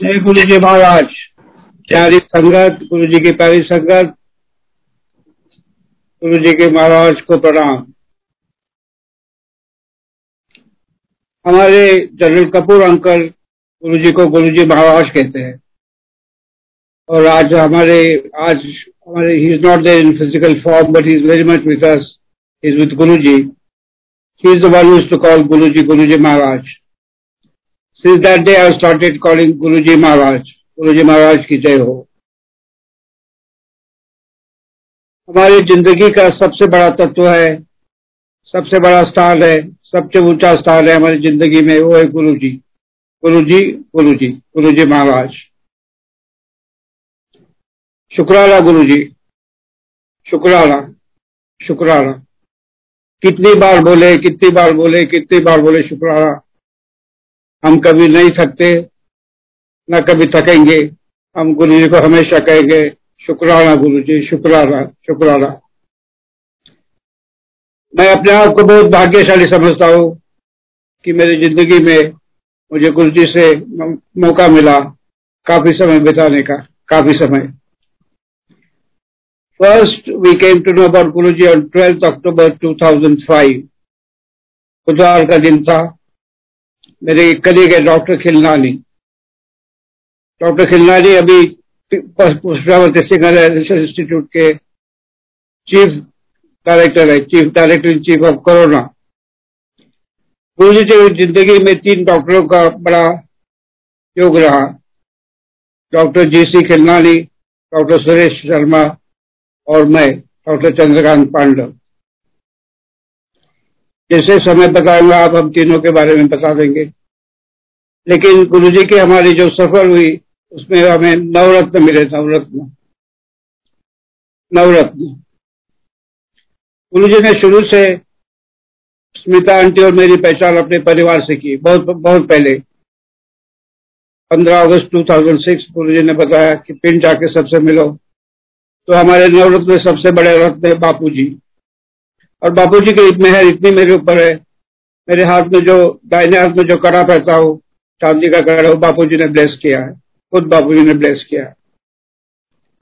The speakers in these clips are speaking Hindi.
जय गुरु जी महाराज। प्यारी संगत, गुरु जी की प्यारी संगत। गुरु जी के महाराज को प्रणाम। हमारे जनरल कपूर अंकल गुरु जी को गुरु जी महाराज कहते हैं। और आज हमारे आज हमारे he is not there in physical form but he is very much with us is with guru ji. He is the one to call guru ji guru ji Maharaj. Since that day, I started calling Guruji Maharaj. Guruji Maharaj की जय हो हमारी ज़िंदगी का सबसे बड़ा तत्व है सबसे बड़ा स्थान है सबसे ऊँचा स्थान है हमारी ज़िंदगी में वो है गुरु जी गुरु जी गुरु जी गुरु जी महाराज। शुक्राना गुरु जी शुक्राना शुक्राना। कितनी बार बोले कितनी बार बोले कितनी बार बोले शुक्राना। हम कभी नहीं थकते, न कभी थकेंगे। हम गुरु जी को हमेशा कहेंगे, शुक्राना गुरु जी शुक्राना शुक्राना। मैं अपने आप को बहुत भाग्यशाली समझता हूँ कि मेरी ज़िंदगी में मुझे गुरु जी से मौका मिला काफ़ी समय बिताने का, काफ़ी समय। First we came to know about Guru ji on twelfth अक्टूबर 2005 बुधवार का दिन था। मेरे कलीग है, डॉक्टर खिलनानी। डॉक्टर खिलनानी अभी सिंह इंस्टीट्यूट के चीफ डायरेक्टर है, chief director in chief of corona. की ज़िंदगी में तीन डॉक्टरों का बड़ा योग रहा। Doctor G C Khilnani, doctor Suresh Sharma और मैं, डॉक्टर चंद्रकांत पांडव। जैसे समय बताऊँगा, आप हम तीनों के बारे में बता देंगे। लेकिन गुरु जी की हमारी जो सफ़र हुई, उसमें हमें नवरत्न मिले नवरत्न। नवरत्न। गुरु जी ने शुरू से स्मिता आंटी और मेरी पहचान अपने परिवार से की, बहुत बहुत पहले। 15 अगस्त 2006 गुरु जी ने बताया कि पिंड जाके सबसे मिलो। तो हमारे नवरत्न सबसे बड़े रत्न है बापू जी और बापू जी की मेहर इतनी मेरे ऊपर है। मेरे हाथ में जो, दाहिने हाथ में जो कड़ा पहता हूँ, चांदी का कड़ा हो बापू जी ने ब्लेस किया है। खुद बापू जी ने ब्लेस किया है।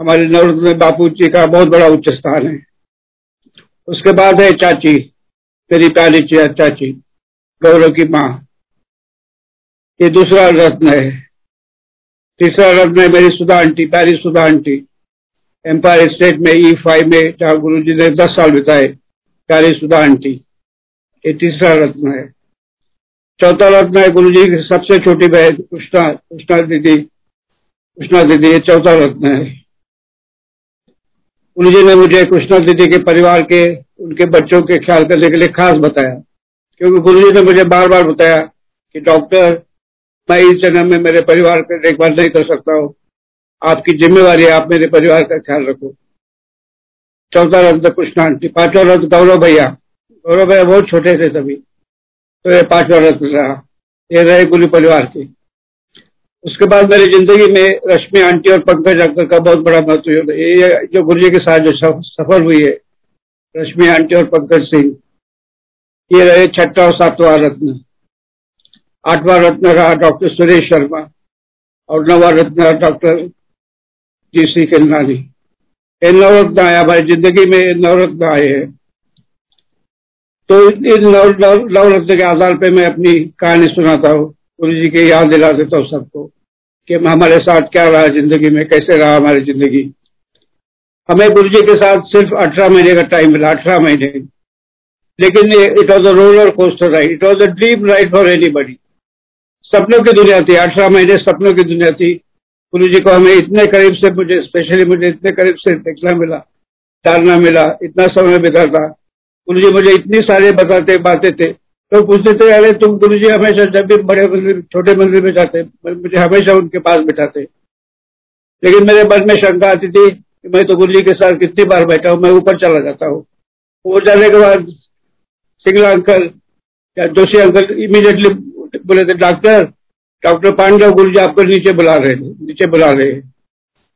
हमारे नवरत्न में बापू जी का बहुत बड़ा उच्च स्थान है। उसके बाद है चाची, मेरी प्यारी चाची, गौरव की माँ। ये दूसरा रत्न है। तीसरा रत्न है मेरी सुधा आंटी, प्यारी सुधा आंटी। एम्पायर स्टेट में ई फाइव में, जहाँ गुरु जी ने दस साल बिताए। प्यारी सुधा आंटी, ये तीसरा रत्न है। चौथा रत्न है गुरु जी की सबसे छोटी बहन, कृष्णा कृष्णा दीदी कृष्णा दीदी, ये चौथा रत्न है। गुरु जी ने मुझे कृष्णा दीदी के परिवार के, उनके बच्चों के ख्याल करने के लिए खास बताया, क्योंकि गुरु जी ने मुझे बार बार बताया कि, डॉक्टर, मैं इस जन्म में मेरे परिवार का देखभाल नहीं कर सकता हूँ। आपकी जिम्मेवारी है, आप मेरे परिवार का ख्याल रखो। चौथा रत्न कृष्णा आंटी, पांचवा रत्न गौरव भैया। गौरव भैया बहुत छोटे थे तभी तो ये पांचवा रत्न रहा। ये रहे गुरु परिवार के। उसके बाद मेरी ज़िंदगी में रश्मि आंटी और पंकज अंकल का बहुत बड़ा महत्व ये जो गुरु जी के साथ जो सफ़र हुई है, रश्मि आंटी और पंकज सिंह, ये रहे छठा और सातवां रत्न। आठवां रत्न रहा डॉक्टर सुरेश शर्मा और नवा रत्न रहा डॉक्टर जी सी किलनानी ये नवरत्न आया हमारी ज़िंदगी में नवरत्न आए हैं। तो इन नवरत्न के आधार पे मैं अपनी कहानी सुनाता हूँ। गुरु जी के याद दिला देता हूँ सबको कि हमारे साथ क्या रहा ज़िंदगी में, कैसे रहा हमारी ज़िंदगी। हमें गुरु जी के साथ सिर्फ़ अठारह महीने का टाइम मिला, अठारह महीने। लेकिन it was a roller coaster ride it was a dream ride for anybody सपनों की दुनिया थी, अठारह महीने सपनों की दुनिया थी। गुरु जी को हमें इतने करीब से मुझे स्पेशली मुझे इतने करीब से देखना मिला डालना मिला, इतना समय बिताता। गुरु जी मुझे इतनी सारे बताते, बातें थे। तो पूछते थे, अरे, तुम गुरु जी हमेशा जब भी बड़े मंदिर, छोटे मंदिर में जाते, मुझे हमेशा उनके पास बिठाते। लेकिन मेरे मन में शंका आती थी कि मैं तो गुरु जी के साथ कितनी बार बैठा हूँ, मैं ऊपर चला जाता हूँ। ऊपर जाने के बाद सिंगला अंकल या जोशी अंकल इमीडिएटली बोले थे, डॉक्टर डॉक्टर पांडव गुरु जी आपको नीचे बुला रहे थे नीचे बुला रहे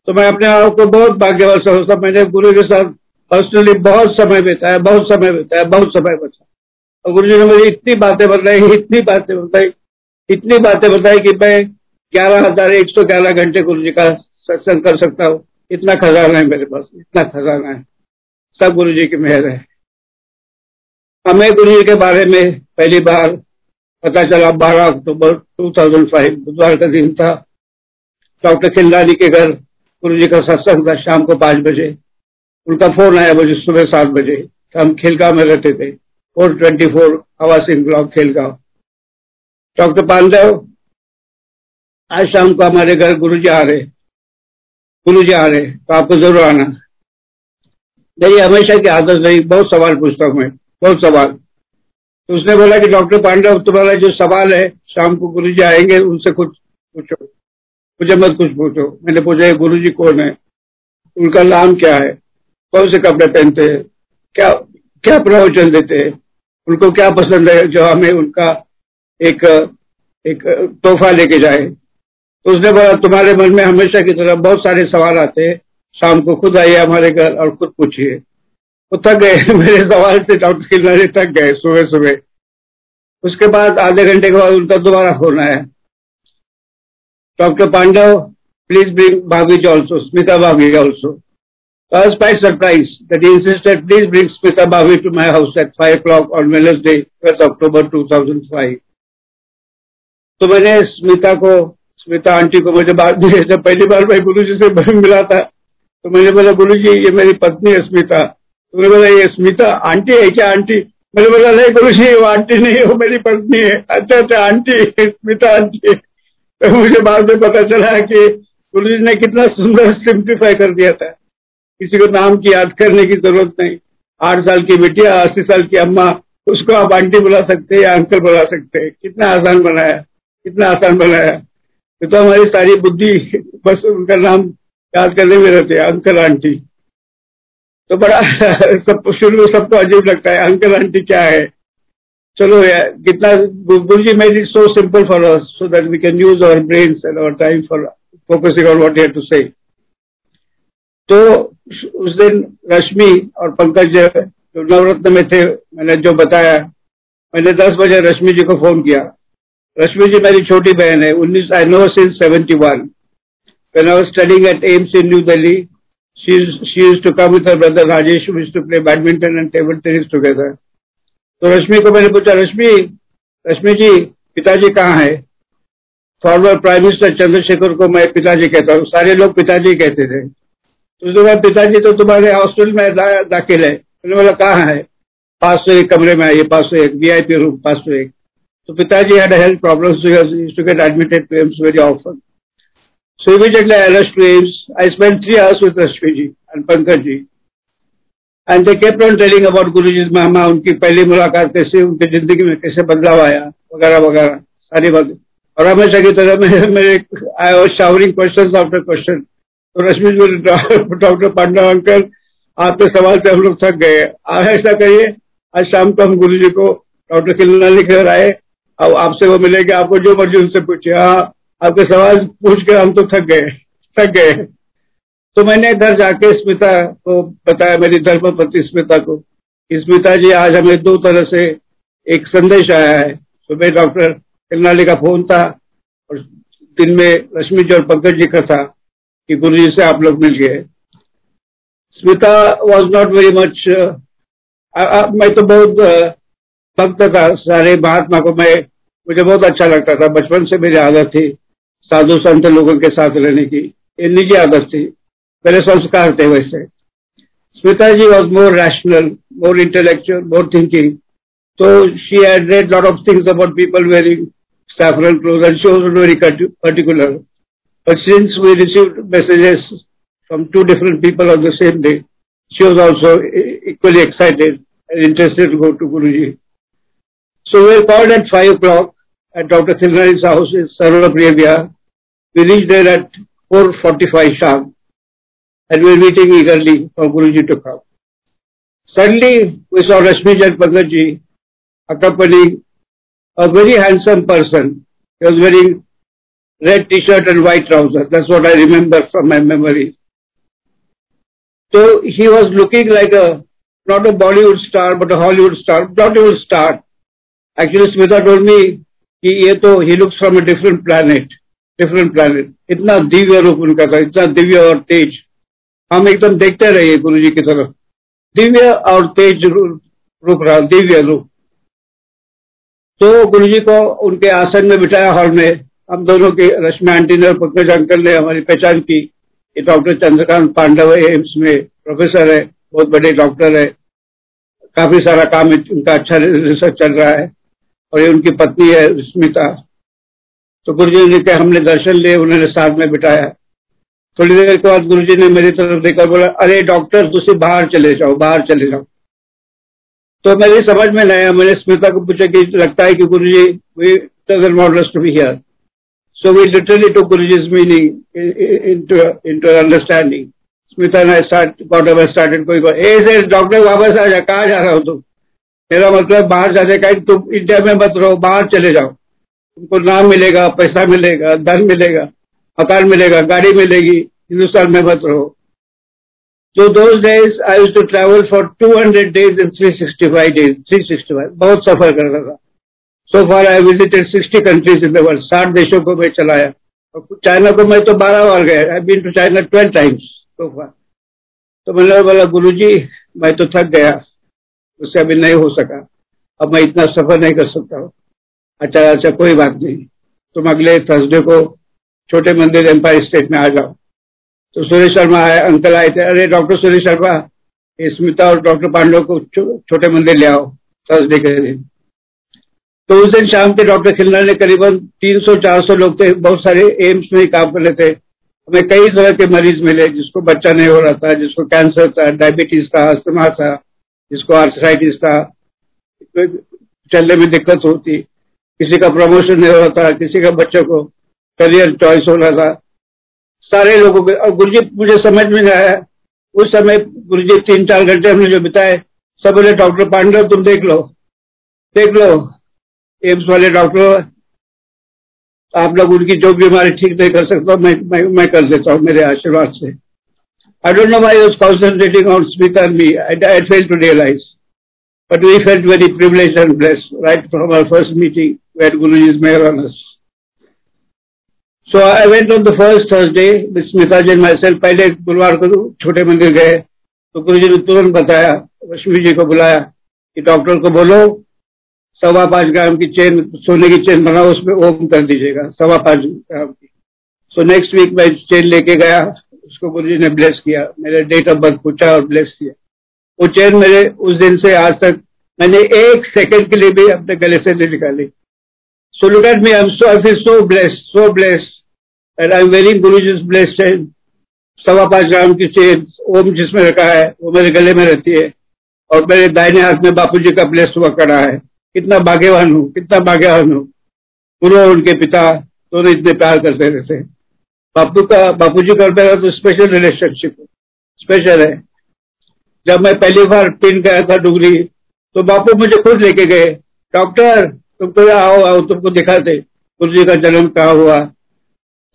तो मैं अपने आप को बहुत भाग्यवान समझता मैंने गुरु के साथ पर्सनली बहुत समय बिताया, बहुत समय बिताया, बहुत समय बचा। और गुरु जी ने मुझे इतनी बातें बताई, इतनी बातें बताई, इतनी बातें बताई कि मैं ग्यारह हज़ार एक सौ ग्यारह घंटे गुरु जी का सत्संग कर सकता हूँ। इतना खजाना है मेरे पास, इतना खजाना है। सब गुरु जी की मेहर है। हमें गुरु जी के बारे में पहली बार पता चला 12 अक्टूबर 2005 बुधवार का दिन था। डॉक्टर खिल्लानी के घर, गुरु जी का सत्संग था शाम को पाँच बजे। उनका फ़ोन आया मुझे सुबह सात बजे। हम खिलगांव में रहते थे। Four twenty four housing block Khelgaon. Doctor Pandav, आज शाम को हमारे घर गुरु जी आ रहे। गुरु जी आ रहे तो आपको ज़रूर आना। नहीं, हमेशा की आदत नहीं बहुत सवाल पूछता हूँ मैं, बहुत सवाल। उसने बोला कि डॉक्टर पांडव, तुम्हारा जो सवाल है, शाम को गुरु जी आएँगे, उनसे कुछ पूछो। मुझे मत कुछ पूछो। मैंने पूछा गुरु जी कौन है? उनका नाम क्या है? कौन से कपड़े पहनते हैं? क्या क्या प्रवचन देते हैं? उनको क्या पसंद है जो हमें उनका एक एक तोहफा लेके जाए? तो उसने बोला, तुम्हारे मन में हमेशा की तरह बहुत सारे सवाल आते हैं। शाम को खुद आइए हमारे घर और खुद पूछिए। वो थक गए। मेरे सवाल से डॉक्टर खिलवारी थक गए सुबह सुबह। उसके बाद आधे घंटे के बाद उनका दोबारा फ़ोन आया। Doctor Pandav please bring bhabhi also Smita bhabhi also I was quite surprised that he insisted, please bring Smita Bhavi to my house at 5 o'clock on Wednesday, 1st October 2005. तो मैंने स्मिता को स्मिता आंटी को मुझे बात दी। जब पहली बार मैं गुरु जी से मिला था तो मैंने बोला गुरु जी ये मेरी पत्नी है स्मिता। ये स्मिता, आंटी है क्या, आंटी? मैंने बोला, नहीं गुरु जी वो आंटी नहीं है वो मेरी पत्नी है। अच्छा अच्छा आंटी, स्मिता आंटी तो मुझे बाद में पता चला कि गुरु जी ने कितना सुंदर सिंप्लीफाई कर दिया था। किसी को नाम की याद करने की ज़रूरत नहीं। आठ साल की बेटिया, अस्सी साल की अम्मा, उसको आप आंटी बुला सकते हैं या अंकल बुला सकते हैं। कितना आसान बनाया, कितना आसान बनाया। तो हमारी सारी बुद्धि, बस उनका नाम याद करने में रहते हैं, अंकल, आंटी। तो बड़ा सब शुरू में सबको अजीब लगता है अंकल आंटी क्या है? चलो यार कितना Guru ji made it so simple for us so that we can use our brain and our time for focusing on what to say तो उस दिन रश्मि और पंकज जो नवरत्न में थे मैंने जो बताया मैंने दस बजे रश्मि जी को फ़ोन किया। रश्मि जी मेरी छोटी बहन है उन्नीस I know since seventy one I was studying at AIMS in New Delhi, she she used to come with her brother Rajesh, who used to play badminton and table tennis together. तो रश्मि को मैंने पूछा रश्मि रश्मि जी पिताजी कहाँ है फॉर्मर प्राइम मिनिस्टर चंद्रशेखर को मैं पिताजी कहता हूँ सारे लोग पिताजी कहते थे तो उसने कहा पिताजी तो तुम्हारे हॉस्टल में दाखिल है मैंने बोला कहाँ है पाँच सौ एक कमरे में आइए पाँच सौ एक वी आई पी रूम पाँच सौ एक a health problem, so he used to get admitted to AIMS very often. So immediately I rushed to AIMS. I spent three hours with Rashmiji and Pankajji. And they kept on telling about Guruji's Mahama, उनकी पहली मुलाकात कैसे उनकी ज़िंदगी में कैसे बदलाव आया वगैरह वगैरह सारी बातें। और हमेशा की तरह मैं मेरे I was showering question after question तो रश्मि डॉक्टर पांडा अंकल आपके सवाल से हम लोग थक गए आप ऐसा करिए आज शाम को हम गुरु जी को डॉक्टर खिलना लिखकर आए। अब आपसे वो मिलेगा आपको जो मर्ज़ी उनसे पूछे हाँ आपके सवाल पूछ के हम तो थक गए थक गए तो मैंने घर जाके स्मिता को बताया, मेरी धर्मपति स्मिता को। स्मिता जी, आज हमें दो तरह से एक संदेश आया है। सुबह डॉक्टर किरनाली का फ़ोन था और दिन में रश्मि जी और पंकज जी का था कि गुरु जी से आप लोग मिल गए। Smita was not very much मैं तो बहुत भक्त था, सारे महात्मा को मैं, मुझे बहुत अच्छा लगता था। बचपन से मेरी आदत थी। साधु संत लोगों के साथ रहने की ये निजी आदत थी पहले संस्कार थे वैसे। Smita ji was more rational more intellectual more thinking तो she had read lot of things about people wearing saffron cloth and she very particular but since we received messages from two different people on the same day she was also equally excited and interested go to Guruji so we called at five o'clock at Dr. Thilnari's house in Sarvapriya We reached there at 4.45 sharp and we were waiting eagerly for Guruji to come. Suddenly we saw Rashmi and Pankaji accompanying a very handsome person. He was wearing red t-shirt and white trousers. That's what I remember from my memory. So he was looking like a, not a Bollywood star, but a Hollywood star, Bollywood star. Actually, Smita told me he, he looks from a different planet. Different planet इतना दिव्य रूप उनका था इतना दिव्य और तेज। हम एकदम देखते रहिए गुरु जी की तरफ़ दिव्य और तेज रूप रहा दिव्य रूप। तो गुरु जी को उनके आसन में बिठाया हॉल में। हम दोनों की रश्मि आंटी ने पंकज अंकल ने हमारी पहचान की। ये डॉक्टर चंद्रकांत पांडव एम्स में प्रोफेसर है बहुत बड़े डॉक्टर है। काफ़ी सारा काम उनका अच्छा रिसर्च चल रहा है। और ये उनकी पत्नी है स्मिता तो गुरु जी ने कहा, हमने दर्शन लिए, उन्होंने साथ में बिठाया। थोड़ी देर के बाद गुरु जी ने मेरी तरफ़ देखकर बोला, अरे, डॉक्टर तुझे बाहर चले जाओ, बाहर चले जाओ। तो मेरी समझ में नहीं आया। मैंने स्मिता को पूछा कि लगता है कि Guru ji we doesn't want to be here so we literally to Guru jis meaning into understanding Smita ने स्टार्ट स्टार्टेड कोई ए डॉक्टर वापस आ जा, कहा जा रहा हो तुम? मेरा मतलब बाहर जाने का तुम इंडिया में मत रहो बाहर चले जाओ। तुमको नाम मिलेगा पैसा मिलेगा धन मिलेगा मकान मिलेगा गाड़ी मिलेगी हिंदुस्तान में मत रहो। So those days I used to travel for 200 days and 365 days, 365 बहुत सफ़र करता था। सो far I visited 60 countries in the world, 60 देशों को मैं चलाया। और चाइना को मैं तो बारह बार गया I been to China twelve times so far. तो मैंने बोला गुरु जी मैं तो थक गया। उससे अभी नहीं हो सका। अब मैं इतना सफ़र नहीं कर सकता हूँ। अच्छा अच्छा कोई बात नहीं। तुम अगले थर्सडे को छोटे मंदिर एम्पायर स्टेट में आ जाओ। तो सुरेश शर्मा आए, अंकल आए थे। अरे, डॉक्टर सुरेश शर्मा स्मिता और डॉक्टर पांडव को छोटे मंदिर ले आओ थर्सडे के दिन। तो उस दिन शाम के डॉक्टर खिलना ने करीबन 300-400 लोग थे। बहुत सारे एम्स में काम कर रहे थे। हमें कई तरह के मरीज़ मिले जिसको बच्चा नहीं हो रहा था, जिसको कैंसर था डायबिटीज़ था अस्थमा था। जिसको आर्थराइटिस था चलने में दिक्कत होती किसी का प्रमोशन नहीं हो रहा था किसी का बच्चों को करियर चॉइस हो रहा था। सारे लोगों के और गुरुजी मुझे समझ में नहीं आया। उस समय गुरुजी तीन चार घंटे हमने जो बिताए सब बोले डॉक्टर पांडव तुम देख लो देख लो एम्स वाले डॉक्टर आप लोग उनकी जो बीमारी ठीक नहीं कर सकता मैं मैं, मैं कर देता हूँ मेरे आशीर्वाद से। I don't know why I was concentrating on and me. I, I failed to realize. But we felt very privileged and blessed right from our first meeting where Guruji is mayor on us. So I went on the first Thursday with Smitaji and myself. पहले गुरुवार को छोटे मंदिर गए तो गुरु जी ने तुरंत बताया रश्मि जी को बुलाया कि डॉक्टर को बोलो सवा पाँच ग्राम की चेन सोने की चेन बनाओ उसमें ओम कर दीजिएगा सवा पाँच ग्राम की सो नेक्स्ट वीक मैं चेन लेके गया उसको गुरु जी ने ब्लेस किया, मेरे डेट ऑफ़ बर्थ पूछा और ब्लेस किया। वो चेन मेरे उस दिन से आज तक मैंने एक सेकंड के लिए भी अपने गले से नहीं निकाली। So look at me I am so I feel so blessed so blessed and I am very Guru ji blessed chain सवा पाँच ग्राम की चेन ओम जिसमें रखा है, वो मेरे गले में रहती है। और मेरे दाहिने हाथ में बापू जी का ब्लेस हुआ करा है। कितना भाग्यवान हूँ, कितना भाग्यवान हूँ। गुरु और उनके पिता दोनों इतने प्यार करते रहते हैं। बापू का बापू जी का तो स्पेशल रिलेशनशिप स्पेशल है। जब मैं पहली बार पिन गया था डुगरी तो बापू मुझे खुद लेके गए। डॉक्टर, तुम तो आओ आओ, तुमको दिखाते गुरु जी का जन्म कहा हुआ?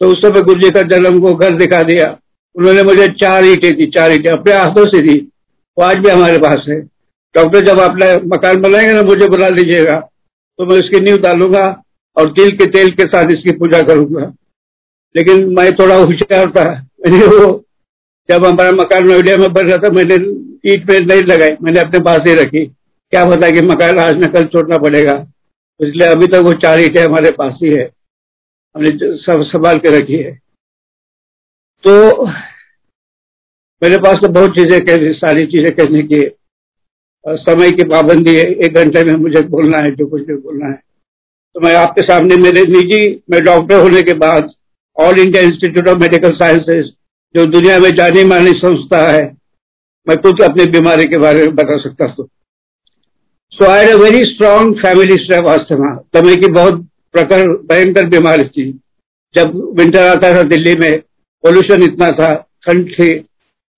तो उस समय गुरु जी का जन्म को घर दिखा दिया। उन्होंने मुझे चार ईटें दी, चार ईटे अपने हाथों से दी। वो आज भी हमारे पास है। डॉक्टर, जब अपना मकान बनाएँगे ना, मुझे बुला लीजिएगा। तो मैं उसकी नींव डालूँगा और तिल के तेल के साथ इसकी पूजा करूँगा। लेकिन मैं थोड़ा होशियार था। मैंने वो, जब हमारा मकान नोएडा में बन रहा था, मैंने ईट पे नहीं लगाई, मैंने अपने पास ही रखी। क्या पता कि मकान आज न कल छोड़ना पड़ेगा। इसलिए अभी तक वो चार ईटें हमारे पास ही है। हमने सब संभाल के रखी है। तो मेरे पास तो बहुत चीज़ें कहने, सारी चीज़ें कहने की समय की पाबंदी है, एक घंटे में मुझे बोलना है, जो कुछ भी बोलना है। तो मैं आपके सामने, मेरे निजी, मैं डॉक्टर होने के बाद All India Institute of Medical Sciences जो दुनिया में जानी मानी संस्था है, मैं खुद अपनी बीमारी के बारे में बता सकता हूँ। So I a very strong family strep asthma दमे की बहुत प्रकार भयंकर बीमारी थी। जब विंटर आता था दिल्ली में पोल्यूशन इतना था, ठंड थी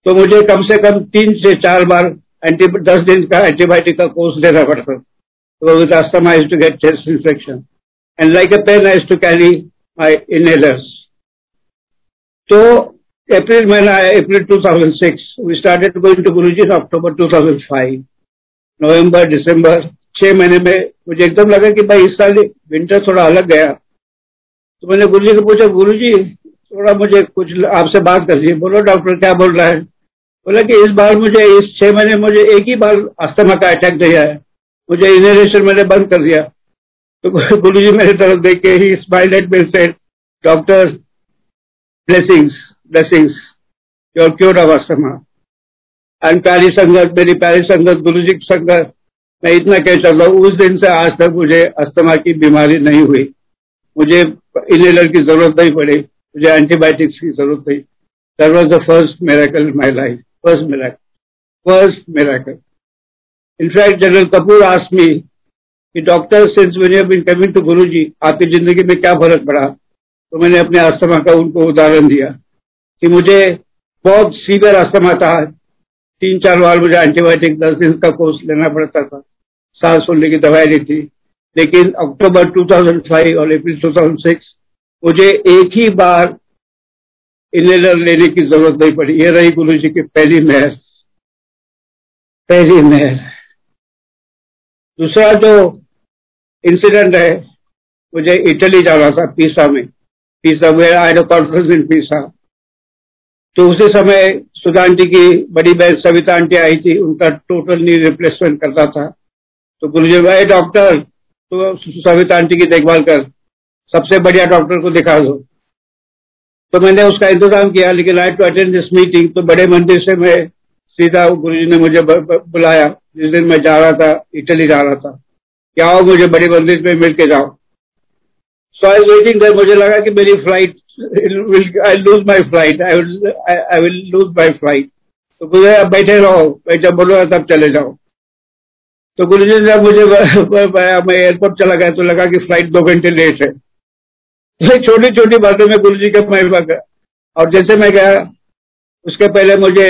तो मुझे कम से कम तीन से चार बार एंटी दस दिन का एंटीबायोटिक का कोर्स देना पड़ता। तो with asthma to get chest infection and like a pen I to carry my inhalers तो अप्रैल महीना है April 2006 we started going to Guruji in October 2005 नवंबर दिसंबर छह महीने में मुझे एकदम लगा कि भाई इस साल विंटर थोड़ा अलग गया। तो मैंने गुरु जी को पूछा गुरु जी थोड़ा मुझे कुछ आपसे बात कर दी बोलो, डॉक्टर क्या बोल रहा है? बोला कि, इस बार मुझे, इस छह महीने मुझे एक ही बार अस्थमा का अटैक दिया है मुझे इनहेलेशन मैंने बंद कर दिया। तो गुरु जी मेरे तरफ़ देख के ही smile doctor blessings your cure of asthma and प्यारी संगत मेरी प्यारी संगत गुरु जी संगत मैं इतना कह रहा हूँ, उस दिन से आज तक मुझे अस्थमा की बीमारी नहीं हुई। मुझे इनहेलर की ज़रूरत नहीं पड़ी, मुझे एंटीबायोटिक्स की ज़रूरत नहीं। That was the first miracle my life first miracle first miracle in fact general Kapoor आसमी doctor since when you been coming to Guru ji आपकी ज़िंदगी में क्या फ़र्क पड़ा? तो मैंने अपने अस्थमा का उनको उदाहरण दिया कि मुझे बहुत सीवियर अस्थमा था। तीन चार बार मुझे एंटीबायोटिक दस दिन का कोर्स लेना पड़ता था। सांस फूलने की दवाई ली थी। लेकिन अक्टूबर 2005 और अप्रैल 2006 मुझे एक ही बार इनहेलर लेने की ज़रूरत नहीं पड़ी। ये रही गुरु जी की पहली मेहर। पहली मेहर। दूसरा जो इंसिडेंट है, मुझे इटली जाना था पीसा में। पीसा वेयर आई कॉन्फ्रेंस इन पीसा तो उसी समय सुधा आंटी की बड़ी बहन सविता आंटी आई थी, उनका टोटल नी रिप्लेसमेंट करता था। तो गुरु जी भाई डॉक्टर तो सविता आंटी की देखभाल कर। सबसे बढ़िया डॉक्टर को दिखा दो। तो मैंने उसका इंतज़ाम किया, लेकिन I to attend this meeting तो बड़े मंदिर से मैं सीधा गुरु जी ने मुझे बुलाया। जिस दिन मैं जा रहा था इटली जा रहा था। क्या आओ मुझे बड़े मंदिर में मिल के जाओ। सो आई वेटिंग देर मुझे लगा कि मेरी flight I lose my flight I will lose my flight तो मुझे अब बैठे रहो। मैं जब बोलूँगा तब चले जाओ। तो गुरु जी जब मुझे मैं एयरपोर्ट चला गया तो लगा कि फ़्लाइट दो घंटे लेट है। तो छोटी छोटी बातों में गुरु जी का महिमा का और जैसे मैं गया, उसके पहले मुझे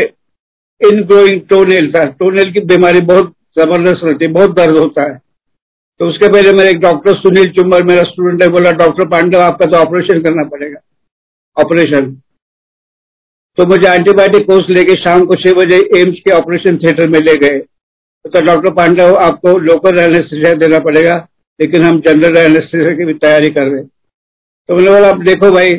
इन ग्रोइंग टोनेल था। टोनेल की बीमारी बहुत ज़बरदस्त रहती है, बहुत दर्द होता है। तो उसके पहले मेरे एक डॉक्टर सुनील चुम्बर, मेरा स्टूडेंट है, बोला, डॉक्टर पांडव, आपका तो ऑपरेशन करना पड़ेगा। ऑपरेशन तो मुझे एंटीबायोटिक कोर्स लेके शाम को छह बजे एम्स के ऑपरेशन थिएटर में ले गए। तो डॉक्टर पांडव, आपको लोकल एनेस्थीसिया देना पड़ेगा, लेकिन हम जनरल एनेस्थीसिया की भी तैयारी कर रहे तो मैंने बोला, आप देखो भाई,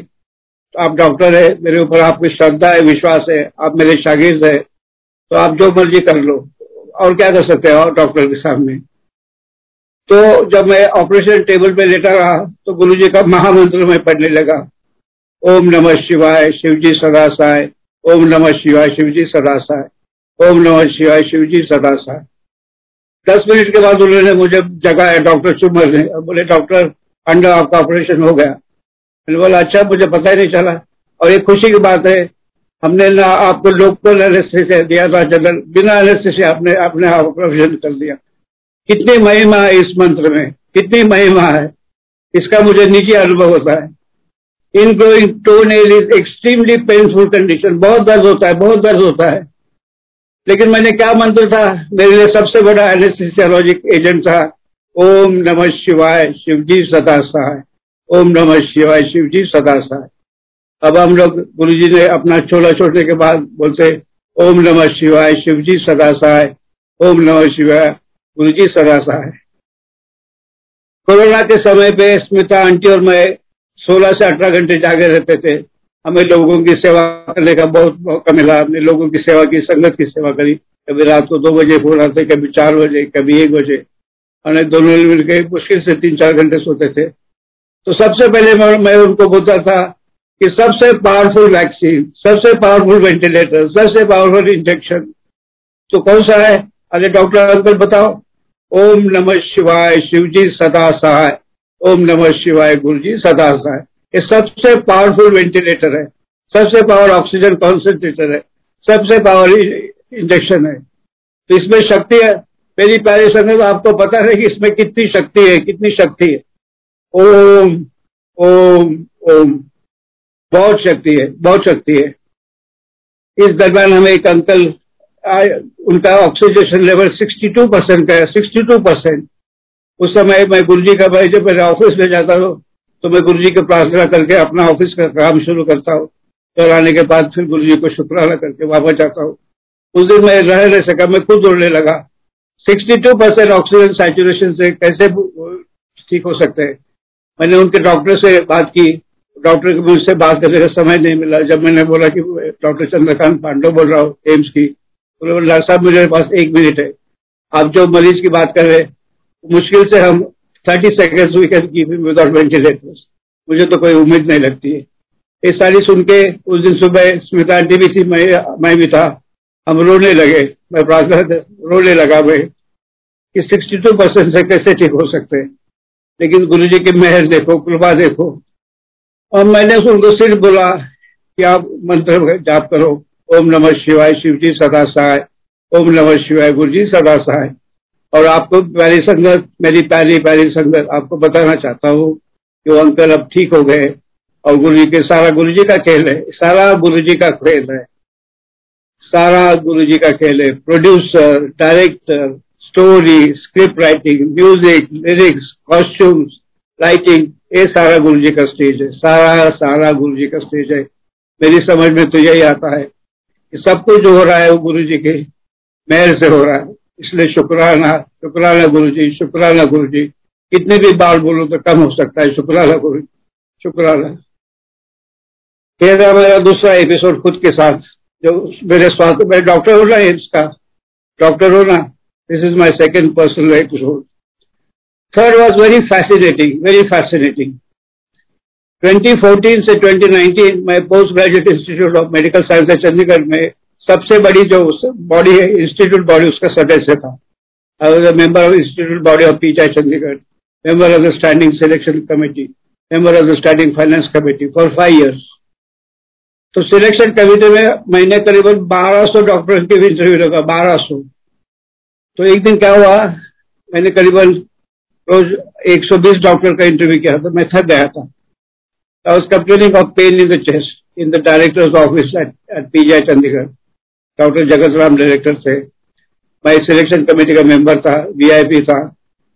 आप डॉक्टर है, मेरे ऊपर आपकी श्रद्धा है, विश्वास है, आप मेरे शागिर्द है तो आप जो मर्ज़ी कर लो। और क्या कर सकते हो डॉक्टर के सामने? तो जब मैं ऑपरेशन टेबल पे लेटा रहा तो गुरु जी का महामंत्र में पढ़ने लगा। ओम नमः शिवाय शिवजी सदा साय ओम नमः शिवाय शिवजी सदा साय ओम नमः शिवाय शिवजी सदा साय दस मिनट के बाद उन्होंने मुझे जगाया डॉक्टर चुमर ने, बोले, डॉक्टर, अंडा आपका ऑपरेशन हो गया। मैंने बोला अच्छा मुझे पता ही नहीं चला। और एक खुशी की बात है, हमने ना आपको लोकल एनेस्थेसिया दिया था, जनरल, बिना एनेस्थेसिया आपने अपने ऑपरेशन कर दिया। कितनी महिमा है इस मंत्र में, कितनी महिमा है। इसका मुझे निजी अनुभव होता है। Ingrowing toenail is extremely painful condition बहुत दर्द होता है, बहुत दर्द होता है। लेकिन मैंने क्या मंत्र था? मेरे लिए सबसे बड़ा एनेस्थेसियोलॉजिक एजेंट था। ओम नमः शिवाय शिवजी सदा सहाय। ओम नमः शिवाय शिवजी सदा सहाय। अब हम लोग गुरु जी ने अपना छोला छोड़ने के बाद बोलते, ओम नमः शिवाय शिवजी सदा सहाय। ओम नमः शिवाय। गुरु जी सदा सहाय। कोरोना के समय पे स्मिता आंटी और मैं 16 से 18 घंटे जागे रहते थे। हमें लोगों की सेवा करने का बहुत मौका मिला। हमने लोगों की सेवा की, संगत की सेवा करी। कभी रात को दो बजे फ़ोन आते, कभी चार बजे, कभी एक बजे। हमने दोनों मिलकर मुश्किल से तीन चार घंटे सोते थे। तो सबसे पहले मैं उनको बोलता था कि सबसे पावरफुल वैक्सीन सबसे पावरफुल वेंटिलेटर सबसे पावरफुल इंजेक्शन तो कौन सा है? अरे डॉक्टर अंकल बताओ। ओम नमः शिवाय शिवजी सदा सहाय। ओम नमः शिवाय गुरु जी सदा सहाय। ये सबसे पावरफुल वेंटिलेटर है। सबसे पावर ऑक्सीजन कॉन्सेंट्रेटर है। सबसे पावर इंजेक्शन है। तो इसमें शक्ति है। मेरी प्यारी संगत, आपको पता है कि इसमें कितनी शक्ति है, कितनी शक्ति है। ओम ओम ओम। बहुत शक्ति है, बहुत शक्ति है। इस दरम्यान हमें एक अंकल उनका ऑक्सीजेशन लेवल 62 परसेंट का है 62 परसेंट उस समय मैं गुरु जी का भाई जब मेरे ऑफ़िस में जाता हूँ तो मैं गुरु जी को प्रार्थना करके अपना ऑफ़िस का काम शुरू करता हूँ। आने के बाद फिर गुरु जी को शुक्राना करके वापस जाता हूँ। उस दिन मैं रह नहीं सका मैं खुद उड़ने लगा। 62 परसेंट ऑक्सीजन सैचुरेशन से कैसे ठीक हो सकते हैं? मैंने उनके डॉक्टर से बात की। डॉक्टर को मुझसे बात करने का समय नहीं मिला। जब मैंने बोला कि, डॉक्टर चंद्रकांत पांडव बोल रहा हूँ, एम्स की। बोले डॉक्टर साहब, मेरे पास एक मिनट है। आप जो मरीज़ की बात कर रहे हैं, मुश्किल से हम thirty seconds we can keep without ventilators मुझे तो कोई उम्मीद नहीं लगती है। ये सारी सुन के उस दिन सुबह स्मिता आंटी भी थी मैं मैं भी था। हम रोने लगे। मैं प्रार्थना रोने लगा मैं कि 62 परसेंट से कैसे ठीक हो सकते हैं? लेकिन गुरु जी की मेहर देखो, कृपा देखो। और मैंने उनको सिर्फ़ बोला कि आप मंत्र जाप करो। ओम नमः शिवाय शिव जी सदा सहाय। ओम नमः शिवाय गुरु जी सदा सहाय। और आपको प्यारी संगत, मेरी प्यारी प्यारी संगत आपको बताना चाहता हूँ कि वो अंकल अब ठीक हो गए और गुरु जी के, सारा गुरु जी का खेल है, सारा गुरु जी का खेल है। सारा गुरु जी का खेल है। Producer, director, story, script writing, music, lyrics, costumes, writing, ये सारा गुरु जी का स्टेज है। सारा सारा गुरु जी का स्टेज है। मेरी समझ में तो यही आता है। सब कुछ जो हो रहा है वो गुरु जी के मेहर से हो रहा है। इसलिए शुक्राना शुक्राना गुरु जी शुक्राना गुरु जी कितने भी बार बोलो तो कम हो सकता है, शुक्राना गुरु शुक्राना। था मेरा दूसरा एपिसोड खुद के साथ, जो मेरे स्वास्थ्य मेरे डॉक्टर हो ना इसका। डॉक्टर हो ना this is my second personal episode third was very fascinating very fascinating 2014 से 2019 मैं post graduate institute of medical science है, चंडीगढ़ में सबसे बड़ी जो बॉडी है, इंस्टीट्यूट बॉडी उसका सदस्य था। I was a member of institute body of PGI Chandigarh, member of the standing selection committee, member of the standing finance committee for five years तो सिलेक्शन कमेटी में मैंने करीबन 1200 डॉक्टर के भी इंटरव्यू लगा 1200 तो एक दिन क्या हुआ, मैंने करीबन रोज 120 डॉक्टर का इंटरव्यू किया तो मैं थक गया था। I was complaining of pain in the chest in the director's office at, at PGI Chandigarh. Doctor Jagat Ram director थे मैं सिलेक्शन कमेटी का मेंबर था वीआईपी था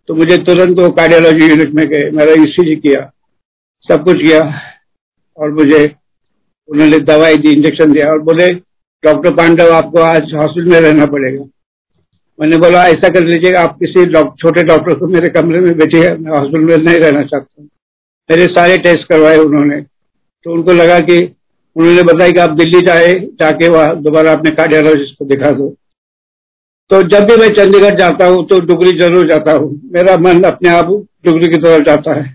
तो मुझे तुरंत वो कार्डियोलॉजी यूनिट में गए। मेरा ईसीजी किया। सब कुछ किया और मुझे उन्होंने दवाई दी इंजेक्शन दिया और बोले डॉक्टर पांडव आपको आज हॉस्पिटल में रहना पड़ेगा। मैंने बोला ऐसा कर लीजिए आप किसी छोटे डॉक्टर को मेरे कमरे में बैठिए मैं हॉस्पिटल में नहीं रहना चाहता हूँ। मेरे सारे टेस्ट करवाए उन्होंने। तो उनको लगा कि उन्होंने बताया कि आप दिल्ली जाए, जाके वहाँ दोबारा अपने कार्डियोलॉजिस्ट को दिखा दो। तो जब भी मैं चंडीगढ़ जाता हूँ तो डुगरी ज़रूर जाता हूँ। मेरा मन अपने आप डुगरी की तरफ़ जाता है।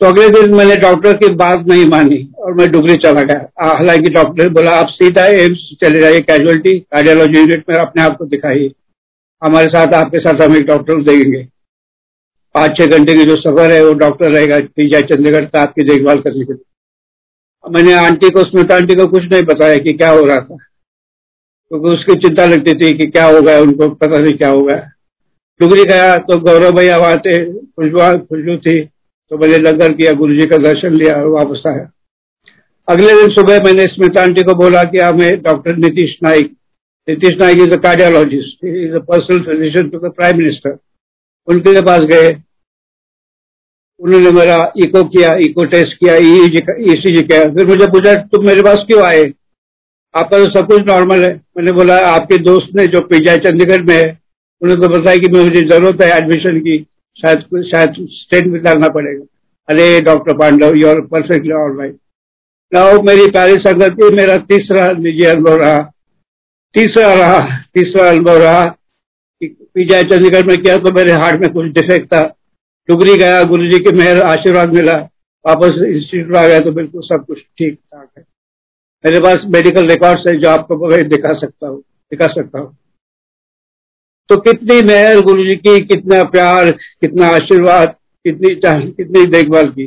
तो अगले दिन मैंने डॉक्टर की बात नहीं मानी और मैं डुगरी चला गया। हालाँकि डॉक्टर ने बोला, आप सीधा एम्स चले जाइए कैजुअलिटी कार्डियोलॉजी यूनिट में अपने आप को दिखाइए। हमारे साथ आपके साथ हम एक डॉक्टर देंगे पाँच छह घंटे की जो सफ़र है, वो डॉक्टर रहेगा पीजा चंडीगढ़ का आपकी देखभाल करने के लिए। मैंने आंटी को, स्मिता आंटी को कुछ नहीं बताया कि क्या हो रहा था। क्योंकि तो उसकी चिंता लगती थी कि क्या हो गया उनको पता नहीं क्या हो गया डुगरी गया तो गौरव भैया वहाँ थे, खुशबू खुशबू थी तो मैंने लंगर किया गुरु जी का दर्शन लिया, और वापस आया। अगले दिन सुबह मैंने स्मिता आंटी को बोला कि हमें doctor Nitish Naik. Nitish Naik is a cardiologist is a personal physician to the prime minister उनके पास गए। उन्होंने मेरा इको किया इको टेस्ट किया ईसीजी किया। फिर मुझे पूछा, तुम मेरे पास क्यों आए? आपका तो सब कुछ नॉर्मल है। मैंने बोला, आपके दोस्त ने जो पीजा चंडीगढ़ में है, उन्होंने तो बताया कि मुझे ज़रूरत है एडमिशन की। शायद शायद स्टेट में डालना पड़ेगा। अरे doctor Pandav you are perfectly all right now मेरी प्यारी संगत, मेरा तीसरा निजी अनुभव रहा। तीसरा रहा, तीसरा अनुभव रहा। पीजा चंडीगढ़ में किया तो मेरे हार्ट में कुछ डिफेक्ट था। टुकरी गया गुरु जी के मेहर आशीर्वाद मिला। वापस इंस्टीट्यूट आ गया तो बिल्कुल सब कुछ ठीक ठाक है। मेरे पास मेडिकल रिकॉर्ड्स है जो आपको दिखा सकता हूँ, दिखा सकता हूँ। तो कितनी मेहर गुरु जी की, कितना प्यार, कितना आशीर्वाद, कितनी कितनी देखभाल की।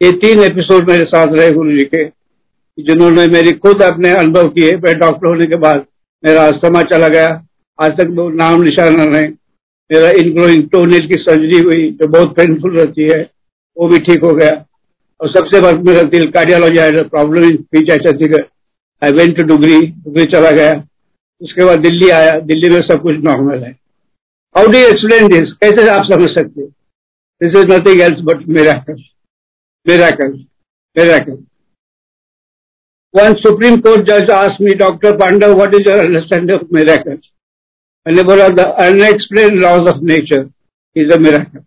ये तीन एपिसोड मेरे साथ रहे गुरु जी के, जिन्होंने मेरी खुद अपने अनुभव किए। मैं डॉक्टर होने के बाद मेरा अस्थमा चला गया। आज तक वो नाम निशाना रहे मेरा इनग्रोइंग टोनेल की सर्जरी हुई जो बहुत पेनफुल रहती है वो भी ठीक हो गया। और सबसे बड़ा मेरा दिल cardiology I problem in PGI Chandigarh I went to Dugri Dugri चला गया। उसके बाद दिल्ली आया। दिल्ली में सब कुछ नॉर्मल है। हाउ डू एक्सप्लेन दिस कैसे आप समझ सकते this is nothing else but मेरा मेरा मेरा One Supreme Court judge asked me, Dr. Panda, what is your understanding of miracles? बोला, the unexplained laws of nature is a miracle.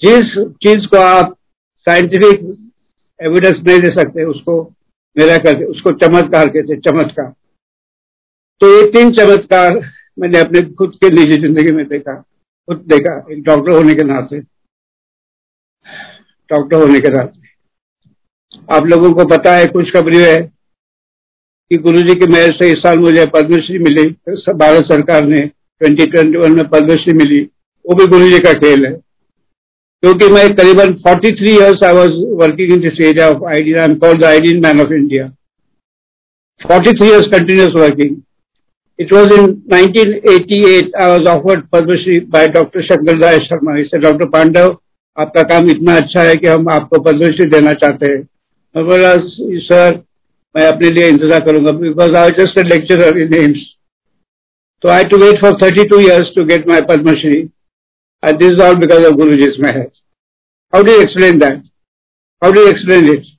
जिस चीज़ को आप साइंटिफिक एविडेंस नहीं दे सकते, उसको मेरा करके उसको चमत्कार कहते चमत्कार। तो ये तीन चमत्कार मैंने अपने खुद के निजी ज़िंदगी में देखा, खुद देखा, एक डॉक्टर होने के नाते। डॉक्टर होने के नाते। आप लोगों को पता है खुशखबरी है कि गुरु जी की मेहर से इस साल मुझे पद्मश्री मिली भारत सरकार ने 2021 में पद्मश्री मिली वो भी गुरु जी का खेल है क्योंकि मैं करीबन 43 years I was working in this area of ID I am called the ID man of India 43 years continuous working It was in 1988 I was offered Padma Shri by Dr. Shankar Rai Sharma. He said, Dr. Pandav, आपका काम इतना अच्छा है कि हम आपको पद्मश्री देना चाहते हैं सर मैं अपने लिए इंतज़ार करूँगा because I just lecture in AIIMS तो I to wait for thirty two years to get my Padmashri and this all because of Guru ji my has how do explain that how do explain it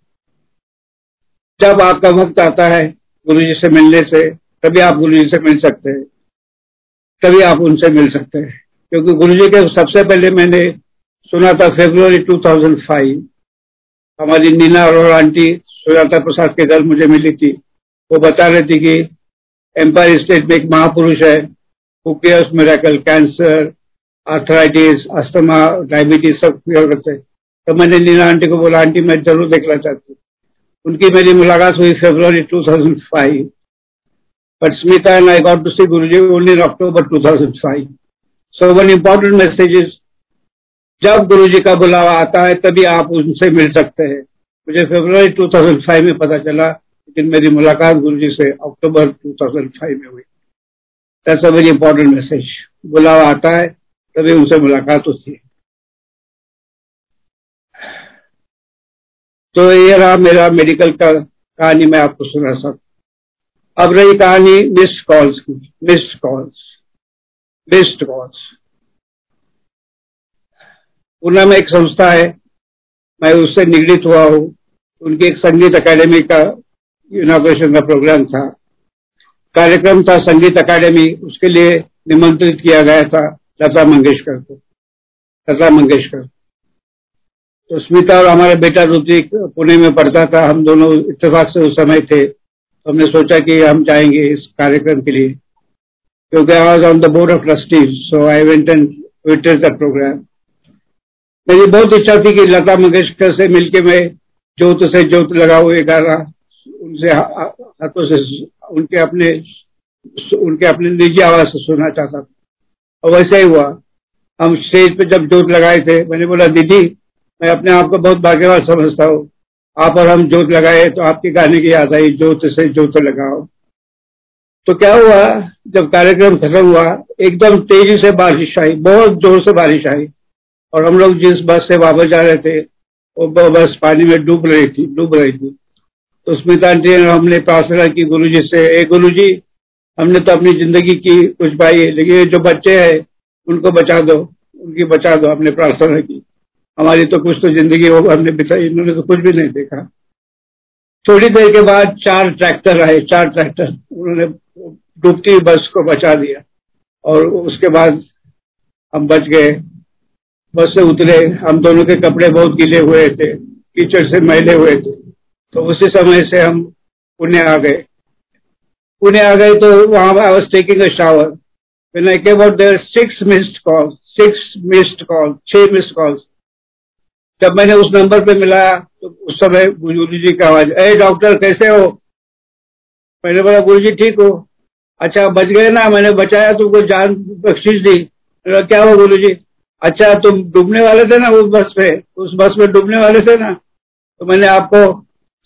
जब आपका वक्त आता है गुरु जी से मिलने से, तभी आप गुरु जी से मिल सकते हैं। तभी आप उनसे मिल सकते हैं। क्योंकि गुरु जी के सबसे पहले मैंने सुना था फेब्रुवरी टू थाउज़ेंड फाइव हमारी नीना और आंटी सुजाता प्रसाद के घर मुझे मिली थी। वो बता रही थी कि एम्पायर स्टेट में एक महापुरुष है cures miracle cancer arthritis asthma diabetes सब क्योर करते हैं। तो मैंने नीना आंटी को बोला, आंटी, मैं ज़रूर देखना चाहती हूँ। उनकी मेरी मुलाकात हुई February 2005 but Smita and I got to see Guruji only in October 2005 so one important message is जब गुरु जी का बुलावा आता है, तभी आप उनसे मिल सकते हैं। मुझे फरवरी 2005 में पता चला, लेकिन मेरी मुलाकात गुरु जी से अक्टूबर 2005 में हुई। अ वेरी इंपॉर्टेंट मैसेज बुलावा आता है, तभी उनसे मुलाकात होती है। तो ये रहा मेरा मेडिकल का कहानी, मैं आपको सुना सकता अब रही कहानी मिस्ड कॉल्स की missed calls missed calls Poona में एक संस्था है, मैं उससे निगड़ित हुआ हूँ। उनकी एक संगीत अकेडमी का इनोग्रेशन का प्रोग्राम था। कार्यक्रम था, संगीत अकेडमी उसके लिए निमंत्रित किया गया था लता मंगेशकर को। लता मंगेशकर। तो स्मिता और हमारा बेटा रुतिक पुणे में पढ़ता था, हम दोनों इतफाक से उस समय थे। तो हमने सोचा कि हम जाएँगे इस कार्यक्रम के लिए। क्योंकि I was on the board of trustees so I went and the programme मेरी बहुत इच्छा थी कि लता मंगेशकर से मिलके मैं जोत से जोत लगा ये गाना उनसे हाथों से उनके अपने उनके अपने निजी आवाज़ से सुनना चाहता था। और वैसा ही हुआ। हम स्टेज पे जब जोत लगाए थे, मैंने बोला, दीदी, मैं अपने आप को बहुत भाग्यवान समझता हूँ। आप और हम जोत लगाए तो आपके गाने की याद आई जोत से जोत लगाओ। तो क्या हुआ? जब कार्यक्रम खत्म हुआ, एकदम तेज़ी से बारिश आई, बहुत ज़ोर से बारिश आई। और हम लोग जिस बस से वापस जा रहे थे, वो बस पानी में डूब रही थी, डूब रही थी। तो स्मिता जी हमने प्रार्थना की गुरु जी से, ए गुरु जी, हमने तो अपनी ज़िंदगी की कुछ पाई है, लेकिन जो बच्चे हैं, उनको बचा दो, उनकी बचा दो, हमने प्रार्थना की। हमारी तो कुछ तो ज़िंदगी हो हमने बिताई, इन्होंने तो कुछ भी नहीं देखा। थोड़ी देर के बाद चार ट्रैक्टर आए, चार ट्रैक्टर, उन्होंने डूबती बस को बचा दिया। और उसके बाद हम बच गए। बस से उतरे। हम दोनों के कपड़े बहुत गिले हुए थे, कीचड़ से मैले हुए थे। तो उसी समय से हम पुणे आ गए। पुणे आ गए तो वहाँ I was taking a shower when I came out there, six missed calls, six missed calls, छह मिस्ड कॉल्स जब मैंने उस नंबर पे मिलाया तो उस समय गुरु जी की आवाज़ अरे डॉक्टर कैसे हो? मैंने बोला गुरु जी ठीक हो। अच्छा बच गए ना, मैंने बचाया तुमको जान, बख्शीश दी। क्या हो गुरु जी अच्छा तुम डूबने वाले थे ना उस बस पे? उस बस में डूबने वाले थे ना? तो मैंने आपको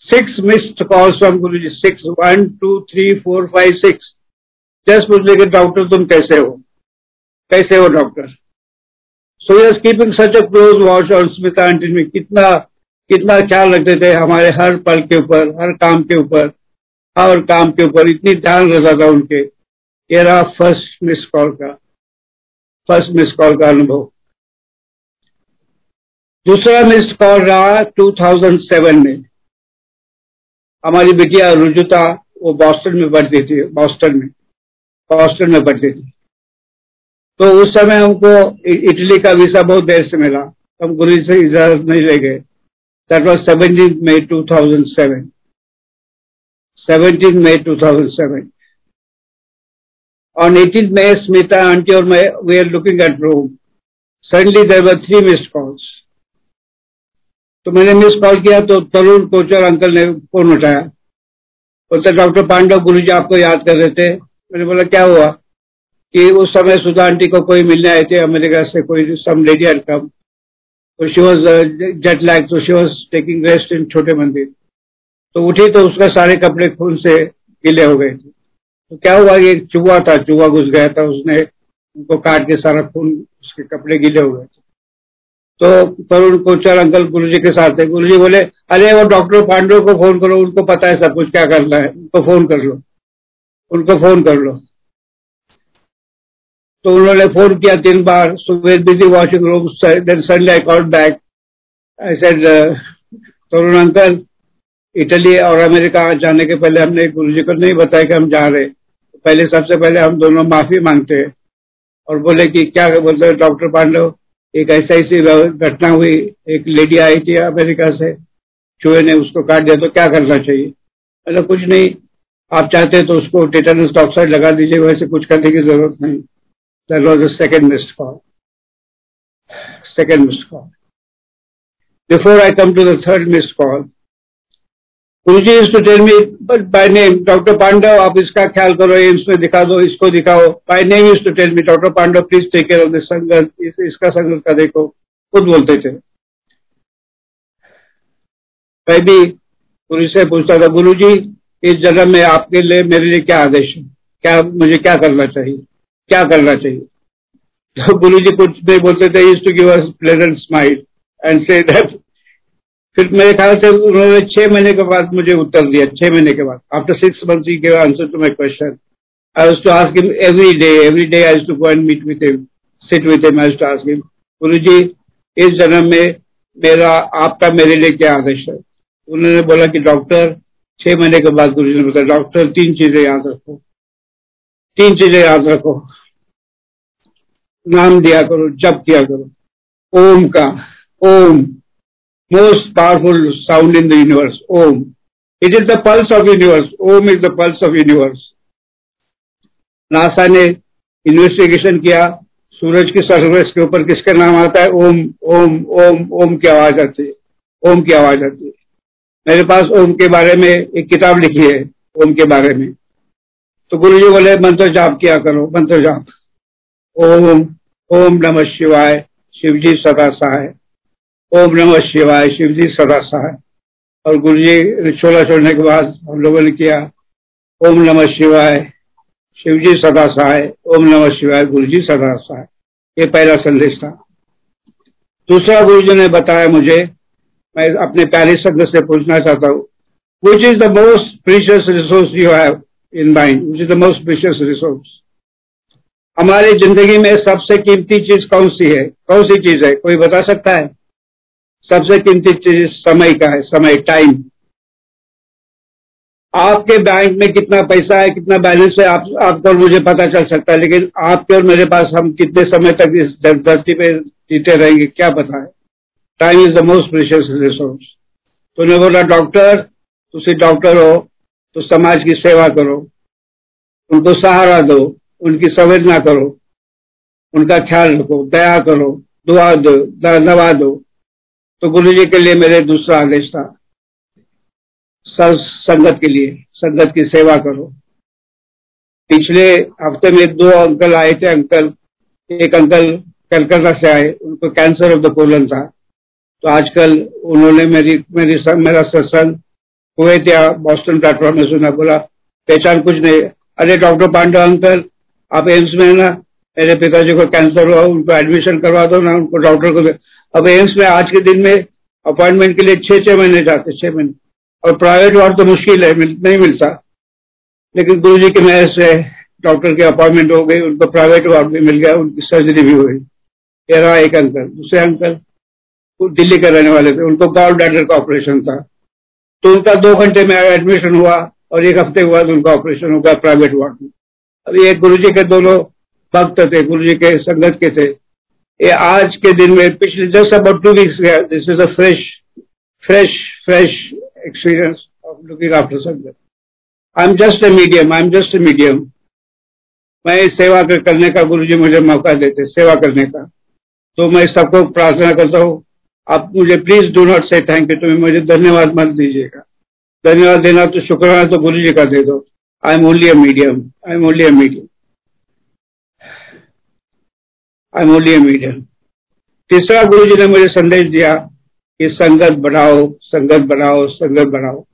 six missed calls from Guru ji six one two three four five six just पूछ कि डॉक्टर तुम कैसे हो? कैसे हो doctor so yes keeping such a close watch और स्मिता आंटी में कितना कितना ख्याल रखते थे हमारे हर पल के ऊपर, हर काम के ऊपर, हर काम के ऊपर। इतनी ध्यान रहता था उनके। ये रहा फ़र्स्ट मिस कॉल का फ़र्स्ट मिस कॉल का अनुभव। दूसरा मिस्ड कॉल रहा 2007 में। हमारी बिटिया रुजुता वो बॉस्टन में पढ़ती थी बॉस्टन में बॉस्टन में पढ़ती थी। तो उस समय हमको इटली का वीसा बहुत देर से मिला। हम गुरु से इजाज़त नहीं ले गए। That was seventeen May two thousand seven seventeen May two thousand seven On 18th May, Smita, auntie or my, we are looking at room. Suddenly there were three missed calls. तो मैंने मिस कॉल किया तो तरुण कोचर अंकल ने फ़ोन उठाया। बोलते डॉक्टर पांडव गुरु जी आपको याद कर रहे थे। मैंने बोला, क्या हुआ? कि उस समय सुधा आंटी को कोई मिलने आए थे, अमेरिका से कोई सम लेडी एड कम तो शी वॉज़ जेट लैग तो she was taking rest in छोटे मंदिर। तो उठी तो उसका सारे कपड़े खून से गीले हो गए थे। तो क्या हुआ, ये चूहा था, चूहा घुस गया था, उसने उनको काट के सारा खून उसके कपड़े गीले हो गए थे। तो तरुण कोचर अंकल गुरु जी के साथ थे। गुरु जी बोले, अरे, वो डॉक्टर पांडव को फ़ोन करो, उनको पता है सब कुछ, क्या करना है। उनको फ़ोन कर लो। उनको फ़ोन कर लो। तो उन्होंने फ़ोन किया तीन बार। सुबह busy washing room suddenly I call back I said Tarun uncle, Italy और अमेरिका जाने के पहले हमने गुरु जी को नहीं बताया कि हम जा रहे पहले, सबसे पहले हम दोनों माफ़ी मांगते हैं और बोले कि क्या बोलते डॉक्टर पांडव एक ऐसा ऐसी घटना हुई, एक लेडी आई थी अमेरिका से, चूहे ने उसको काट दिया तो क्या करना चाहिए? मतलब कुछ नहीं, आप चाहते तो उसको टेटानस ऑक्साइड लगा दीजिए, वैसे कुछ करने की ज़रूरत नहीं। That was a second missed call second missed call before I come to the third missed call doctor Pandav आप इसका ख्याल करो एम्स में दिखा दो इसको दिखाओ। By name is to tell me doctor Pandav please take care of this संगत इस, इसका संगत का देखो। खुद बोलते थे। मैं भी गुरु से पूछता था गुरु जी इस जगह में आपके लिए मेरे लिए क्या आदेश है? क्या मुझे क्या करना चाहिए? क्या करना चाहिए? तो गुरु जी कुछ नहीं बोलते थे is to give us pleasant smile and say that फिर मेरे ख्याल से उन्होंने छह महीने के बाद मुझे उत्तर दिया, छह महीने के बाद। After six month he give answer to my question I to ask him every day every day I to go and meet with him sit with him I to ask him Guru ji इस जन्म में मेरा, आपका मेरे लिए क्या आदेश है? उन्होंने बोला कि डॉक्टर छह महीने के बाद गुरु जी ने बताया डॉक्टर तीन चीज़ें याद रखो, तीन चीज़ें याद रखो। नाम दिया करो, जप किया करो। ओम का, Om. Most powerful sound in the universe, Om. It is the pulse of universe. Om is the pulse of universe. NASA ने इन्वेस्टिगेशन किया सूरज की सरफेस के ऊपर किसका नाम आता है ओम ओम ओम ओम की आवाज़ आती है ओम की आवाज़ आती है मेरे पास ओम के बारे में एक किताब लिखी है ओम के बारे में तो गुरु जी बोले मंत्र जाप किया करो मंत्र जाप ओम ओम नमः शिवाय शिव जी सदा सहाय ओम नमः शिवाय शिव जी सदा सहाय और गुरु जी छोला छोड़ने के बाद हम लोगों ने किया, ओम नमः शिवाय शिव जी सदा सहाय ओम नमः शिवाय गुरु जी सदा सहाय ये पहला संदेश था। दूसरा गुरु जी ने बताया मुझे, मैं अपने प्यारे संघ से पूछना चाहता हूँ। Which is the most precious resource you have in mind which is the most precious resource हमारी ज़िंदगी में सबसे कीमती चीज़ कौन सी है? कौन सी चीज़ है? कोई बता सकता है? सबसे कीमती चीज़ समय का है, समय टाइम आपके बैंक में कितना पैसा है, कितना बैलेंस है, आप, आपको और मुझे पता चल सकता है, लेकिन आपके और मेरे पास हम कितने समय तक इस धरती पे जीते रहेंगे, क्या पता है? Time is the most precious resource तूने बोला, डॉक्टर, तुम डॉक्टर हो तो समाज की सेवा करो। उनको सहारा दो, उनकी संवेदना करो। उनका ख्याल रखो, दया करो, दुआ दो दवा दो। तो गुरु जी के लिए मेरे दूसरा आदेश था। संगत के लिए, संगत की सेवा करो। पिछले हफ़्ते में दो अंकल आए थे, अंकल, एक अंकल कलकत्ता से आए, उनको कैंसर ऑफ़ द कोलन था। तो आजकल उन्होंने मेरी मेरी मेरा सत्संग हुए या बॉस्टन प्लेटफॉर्म में सुना, बोला, पहचान कुछ नहीं अरे डॉक्टर पांडव अंकल आप एम्स में ना? मेरे पिताजी को कैंसर हुआ, उनको एडमिशन करवा दो ना, उनको डॉक्टर को अब एम्स में आज के दिन में अपॉइंटमेंट के लिए छह छह महीने जाते छह महीने। और प्राइवेट वार्ड तो मुश्किल है मिल, नहीं मिलता। लेकिन गुरु जी की मेहर से डॉक्टर की अपॉइंटमेंट हो गई उनको प्राइवेट वार्ड भी मिल गया उनकी सर्जरी भी हुई। रहा एक अंकल दूसरे अंकल दिल्ली के रहने वाले थे उनको गाउल डैडर का ऑपरेशन था। तो उनका दो घंटे में एडमिशन हुआ और एक हफ़्ते के बाद उनका ऑपरेशन हो गया प्राइवेट वार्ड में। अभी एक गुरु जी के दोनों भक्त थे गुरु जी के संगत के थे। ये आज के दिन में, पिछले just about two weeks this is a fresh fresh fresh experience of looking after संगत I am just a medium I am just a medium मैं सेवा करने का गुरु जी मुझे मौका देते, सेवा करने का। तो मैं सबको प्रार्थना करता हूँ, आप मुझे please do not say thank you तुम्हें मुझे धन्यवाद मत दीजिएगा। धन्यवाद देना तो शुक्राना तो गुरु जी का दे दो। I am only a medium I am only a medium only medium तीसरा गुरु जी ने मुझे संदेश दिया कि संगत बढ़ाओ संगत बढ़ाओ संगत बढ़ाओ।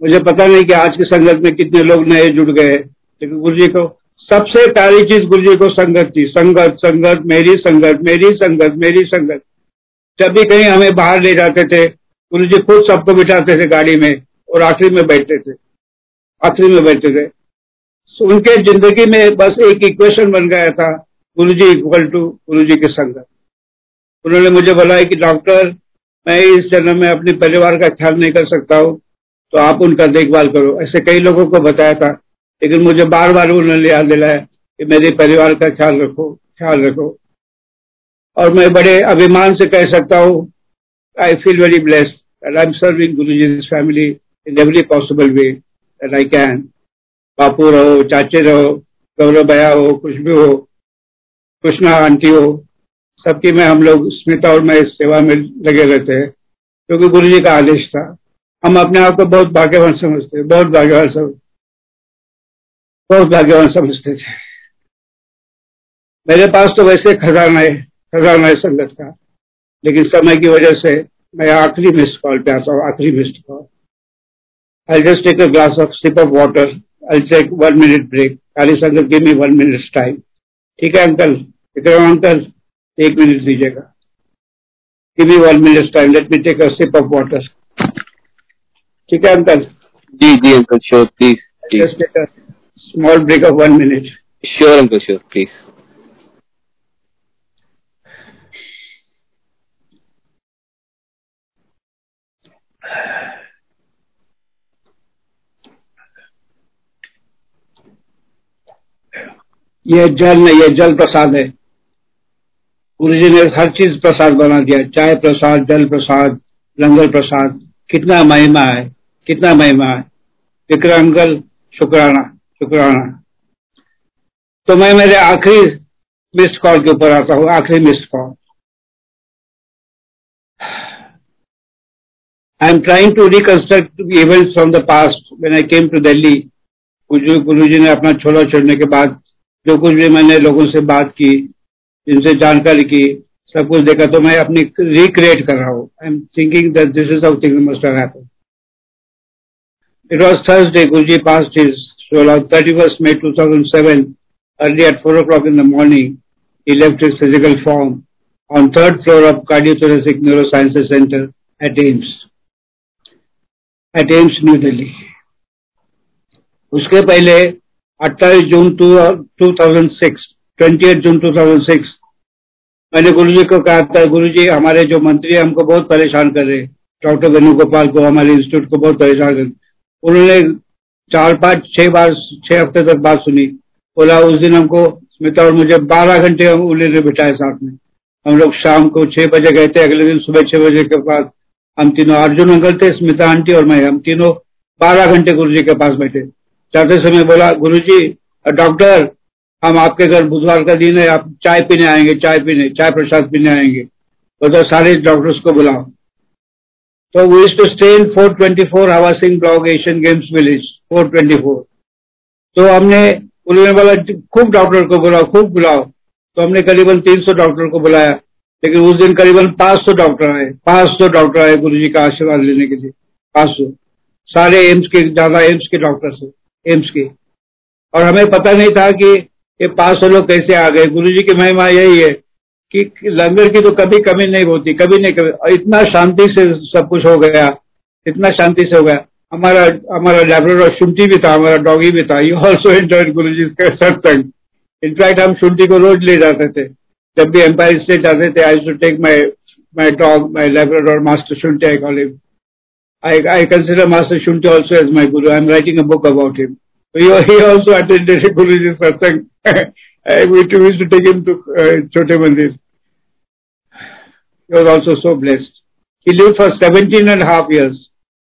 मुझे पता नहीं कि आज की संगत में कितने लोग नए जुड़ गए। लेकिन गुरु जी को, सबसे प्यारी चीज़ गुरु जी को संगत थी। संगत संगत, मेरी संगत मेरी संगत मेरी संगत। जब भी कहीं हमें बाहर ले जाते थे गुरु जी खुद सबको बिठाते थे गाड़ी में और आखिरी में बैठते थे। आखिरी में बैठते थे। उनके ज़िंदगी में बस एक इक्वेशन बन गया था गुरु जी इक्वल टू गुरु जी की संगत उन्होंने मुझे बोला कि डॉक्टर, मैं इस जन्म में अपने परिवार का ख्याल नहीं कर सकता हूँ तो आप उनका देखभाल करो। ऐसे कई लोगों को बताया था, लेकिन मुझे बार बार उन्होंने याद दिलाया कि मेरे परिवार का ख्याल रखो ख्याल रखो। और मैं बड़े अभिमान से कह सकता हूँ I feel very blessed I am serving Guru ji family in every possible way I can बापू रहो, चाचे रहो, गौरव भैया हो, कुछ भी हो कृष्णा, आंटी हो, सबकी में, हम लोग स्मिता और मैं इस सेवा में लगे रहते हैं, क्योंकि गुरु जी का आदेश था। हम अपने आप को बहुत भाग्यवान समझते बहुत भाग्यवान समझ बहुत भाग्यवान समझते थे। मेरे पास तो वैसे खजाना है खजाना है संगत का, लेकिन समय की वजह से मैं आखिरी मिस कॉल पे आता हूँ, आखिरी miss call I just take a glass of sip of water I take one minute break खाली संगत give me one minute time ठीक है अंकल विक्रम अंकल एक मिनट दीजिएगा। Give me one minute time let me take a sip of water ठीक है uncle ji ji uncle sure please just take a small break of one minute sure uncle sure please ये जल नहीं, ये जल प्रसाद है। गुरु जी ने हर चीज़ प्रसाद बना दिया। चाय प्रसाद, जल प्रसाद, लंगर प्रसाद। कितना महिमा है, कितना महिमा है। विक्रमगल शुक्राना शुक्राना। तो मैं मेरे आखिरी मिस्ड कॉल के ऊपर आता हूँ, आखिरी missed call I am trying to reconstruct events from the past when I came to Delhi Guru ji ने अपना छोला छोड़ने के बाद जो कुछ भी मैंने लोगों से बात की जिनसे जानकारी की, सब कुछ देखा तो मैं अपनी रिक्रिएट कर रहा हूँ। I am thinking that this is something must have happened it was Thursday Guruji pass is 16 31 May 2007 early at four o'clock in the morning electric physical form on third floor of cardiothoracic neuroscience centre at AIIMS at AIIMS New Delhi उसके पहले 28 जून 2006, 28 जून 2006, मैंने गुरु जी को कहा था गुरु जी हमारे जो मंत्री हमको बहुत परेशान कर रहे डॉक्टर वेणुगोपाल को हमारे इंस्टीट्यूट को बहुत परेशान कर उन्होंने चार पाँच छह बार छह हफ़्ते तक बात सुनी। बोला उस दिन हमको स्मिता और मुझे बारह घंटे उन्होंने बिठाए साथ में। हम लोग शाम को छह बजे गए थे अगले दिन सुबह छह बजे के बाद हम तीनों अर्जुन अंकल थे स्मिता आंटी और मैं हम तीनों बारह घंटे गुरु जी के पास बैठे। जाते समय बोला गुरु जी डॉक्टर, हम आपके घर बुधवार का दिन है, आप चाय पीने आएँगे, चाय पीने, चाय प्रसाद पीने आएँगे। तो सारे डॉक्टर्स को बुलाओ। तो वो to stay in four twenty four Hawa Singh block Asian Games village four twenty four तो हमने, उन्होंने बोला, खूब डॉक्टर को बुलाओ, खूब बुलाओ। तो हमने करीबन तीन सौ डॉक्टर को बुलाया, लेकिन उस दिन करीबन पाँच सौ डॉक्टर आए, पाँच सौ डॉक्टर आए गुरु जी का आशीर्वाद लेने के लिए, पाँच सौ। सारे एम्स के, ज़्यादा एम्स के डॉक्टर थे एम्स के। और हमें पता नहीं था कि ये पाँच सौ लोग कैसे आ गए। गुरु जी की महिमा यही है कि लंगर की तो कभी कमी नहीं होती, कभी नहीं कभी और इतना शांति से सब कुछ हो गया, इतना शांति से हो गया। हमारा हमारा लेबोरेटरी शुंठी भी था, हमारा डॉगी भी था। यू ऑल्सो एंजॉय गुरु जी के सत्संग। इनफैक्ट हम शुंठी को रोज ले जाते थे। जब भी एम्पायर स्टेट जाते थे I to take my my dog my laboratory master शुंठी I call him I, I consider Master Shunti also as my guru. I'm writing a book about him. So he, he also attended Guruji's satsang. we used to take him to uh, Chote Mandir. he was also so blessed. He lived for 17 and a half years.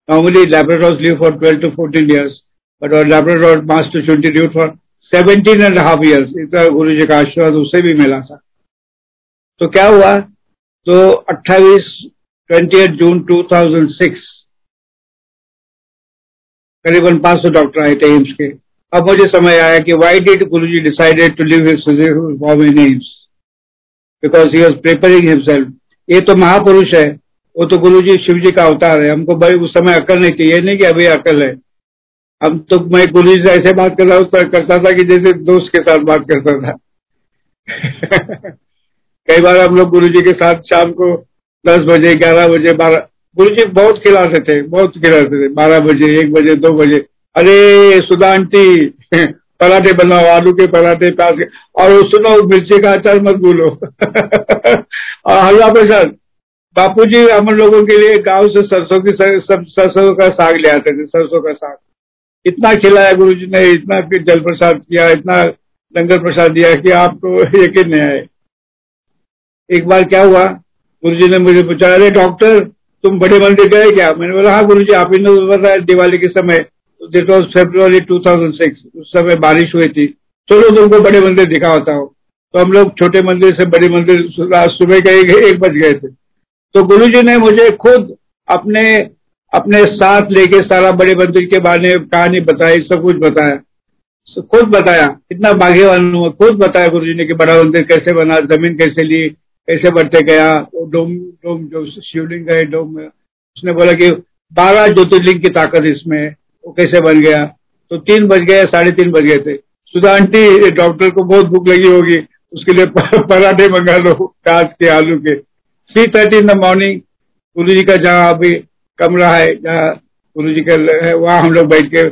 Normally, Labradors live for 12 to 14 years, but our Labrador Master Shunti lived for 17 and a half years. इतना गुरु जी का आशीर्वाद उसे भी मिला था तो क्या हुआ तो 28 28 जून 2006 करीबन 500 डॉक्टर आए थे एम्स के। अब मुझे समय आया कि why did Guru ji decided to live form in AIIMS because he was preparing himself ये तो महापुरुष है। वो तो गुरु जी शिव जी का अवतार है। हमको भाई उस समय अकल नहीं थी। ये नहीं कि अभी अकल है। अब तो मैं गुरु जी से ऐसे बात कर रहा हूँ करता था कि जैसे दोस्त के साथ बात करता था। कई बार हम लोग गुरु जी के साथ शाम को दस बजे, ग्यारह बजे, बारह गुरु जी बहुत खिलाते थे, बहुत खिलाते थे। बारह बजे, एक बजे, दो बजे। अरे, सुधा आंटी, पराठे बनाओ, आलू के पराठे प्याज के। और सुनो, मिर्ची का अचार मत भूलो। और हलवा प्रसाद। बापू जी हम लोगों के लिए गाँव से सरसों की सरसों का साग ले आते थे, सरसों का साग। इतना खिलाया गुरु जी ने, इतना जल प्रसाद किया, इतना लंगर प्रसाद दिया कि आपको यकीन नहीं आए। एक बार क्या हुआ? गुरु जी ने मुझे पूछा, अरे, डॉक्टर तुम बड़े मंदिर गए क्या? मैंने बोला हाँ गुरु जी आप ही ने बताया दिवाली के समय दिट वॉज़ फेब्रुवरी 2006 उस समय बारिश हुई थी। चलो तुमको बड़े मंदिर दिखा होता हो। तो हम लोग छोटे मंदिर से बड़े मंदिर सुबह के एक, बज गए थे। तो गुरु जी ने मुझे खुद अपने अपने साथ लेके सारा बड़े मंदिर के बारे में कहानी बताई सब कुछ बताया। खुद बताया इतना भाग्यवान हुआ खुद बताया गुरु जी ने कि बड़ा मंदिर कैसे बना ज़मीन कैसे ली कैसे बढ़ते गया, वो डोम डोम जो शिवलिंग है, डोम उसने बोला कि बारह ज्योतिर्लिंग की ताकत इसमें, वो कैसे बन गया? तो तीन बज गए, साढ़े तीन बज गए थे। सुधा आंटी डॉक्टर को बहुत भूख लगी होगी, उसके लिए पराठे मंगा लो कांच के आलू के। Three thirty in the morning, Guru ji का जहाँ अभी कमरा है, जहाँ गुरु जी का है, वहाँ हम लोग बैठ के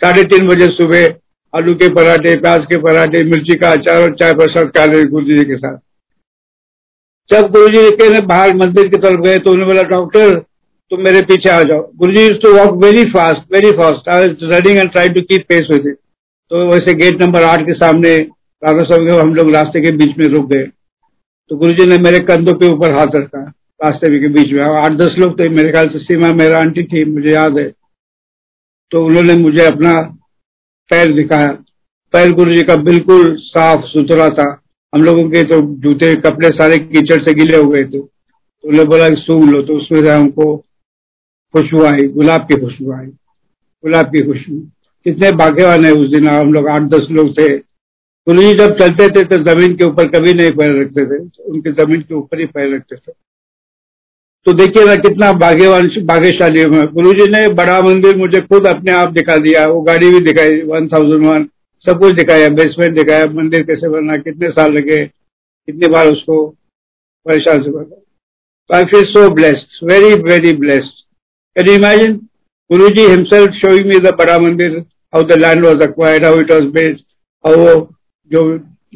साढ़े तीन बजे सुबह आलू के पराठे, प्याज के पराठे, मिर्ची का अचार और चाय प्रसाद खा रहे गुरु जी के साथ। जब गुरु जी के बाहर मंदिर की तरफ़ गए तो उन्होंने बोला, डॉक्टर, तुम मेरे पीछे आ जाओ। Guru ji to walk very fast very fast I running and try to keep pace with तो वैसे गेट नंबर आठ के सामने राधा स्वामी हम लोग रास्ते के बीच में रुक गए। तो गुरु जी ने मेरे कंधों के ऊपर हाथ रखा, रास्ते के बीच में। आठ दस लोग थे, मेरे ख्याल से सीमा, मेरा आंटी थी, मुझे याद है। तो उन्होंने मुझे अपना पैर दिखाया। पैर गुरु जी का बिल्कुल साफ़ सुथरा था। हम लोगों के तो जूते, कपड़े सारे कीचड़ से गिले हो गए थे। तो उन्होंने बोला सूंघ लो तो उसमें से हमको खुशबू आई, गुलाब की खुशबू आई, गुलाब की खुशबू। कितने भाग्यवान है उस दिन, हम लोग आठ, दस लोग थे। गुरु जी जब चलते थे तो ज़मीन के ऊपर कभी नहीं पैर रखते थे उनके ज़मीन के ऊपर ही पैर रखते थे। तो देखिए ना कितना भाग्यवान, भाग्यशाली हूँ। गुरु जी ने बड़ा मंदिर मुझे खुद अपने आप दिखा दिया, वो गाड़ी भी दिखाई वन थाउज़ेंड वन सब कुछ दिखाया बेसमेंट दिखाया मंदिर कैसे बनना कितने साल लगे कितनी बार उसको परेशान से बना I feel so blessed very very blessed can you imagine Guru ji himself showing me the Bada Mandir how the land was acquired how it was based how वो जो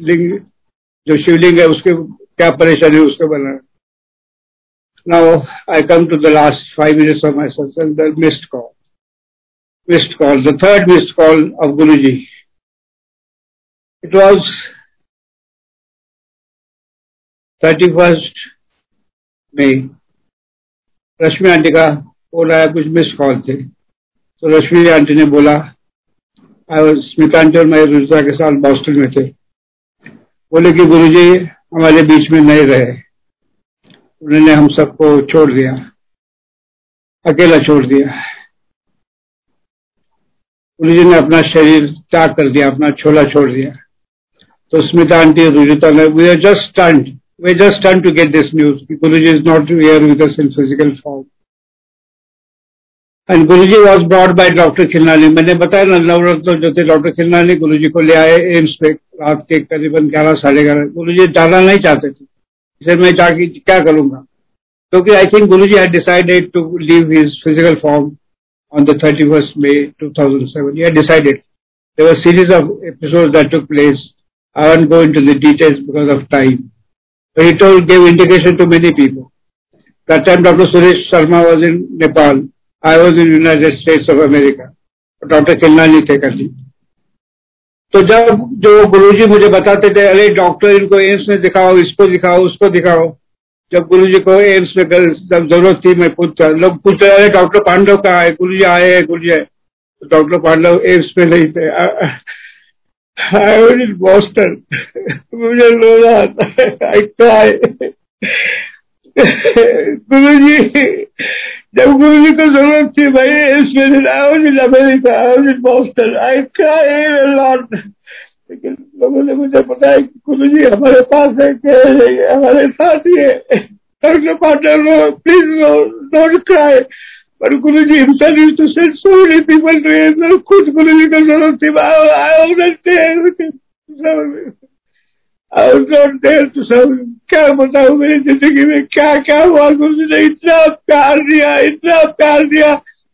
लिंग जो शिवलिंग है उसके क्या परेशानी उसको बना Now I come to the last five minutes of my session, the missed call. Missed call, the third missed call of Guruji. It was 31st May. Rashmi aunty का फ़ोन आया कुछ मिस कॉल थे तो रश्मि आंटी ने बोला स्मिता आंटी और मैं रुजा के साथ बॉस्टन में थे बोले कि गुरुजी हमारे बीच में नहीं रहे उन्होंने हम सबको छोड़ दिया अकेला छोड़ दिया गुरु जी ने अपना शरीर त्याग कर दिया अपना छोला छोड़ दिया तो स्मिता आंटी रुजिता ने we are just stunned we just stunned to get this news Guruji is not here with us in physical form and Guruji was brought by doctor Khilnani मैंने बताया ना, नवरत्न जो थे डॉक्टर खिलनानी गुरुजी को ले आए एम्स पे, रात के करीबन ग्यारह, साढ़े ग्यारह। गुरुजी जाना नहीं चाहते थे। इसे मैं जाके क्या करूँगा? क्योंकि I think Guruji had decided to leave his physical form on the 31st May 2007. He had decided. There were a series of episodes that took place. I won't go into the details because of time. But he told, gave indication to many people. That time Dr. Suresh Sharma was in Nepal. I was in United States of America. Doctor Khilnani थे कर तो जब जो गुरुजी मुझे बताते थे अरे डॉक्टर इनको एम्स में दिखाओ इसको दिखाओ उसको दिखाओ जब गुरु जी को एम्स में जब ज़रूरत थी मैं पूछता लोग पूछते अरे डॉक्टर पांडव कहाँ है गुरु जी आए हैं गुरु जी आए तो डॉक्टर पांडव एम्स में नहीं थे आई बॉस्टन मुझे रोना आता है गुरु जी जब गुरु जी को ज़रूरत थी भाई इसमें I in America I in Boston I cry lot लेकिन लोगों ने मुझे बताया कि गुरु जी हमारे पास है, कह हमारे साथ ही है। Partner no please no don't cry पर Guru ji himself used to send so many people to him खुद गुरु जी को ज़रूरत थी was not there to serve क्या बताऊँ मेरी ज़िंदगी में क्या क्या हुआ गुरु जी ने इतना प्यार दिया इतना प्यार दिया।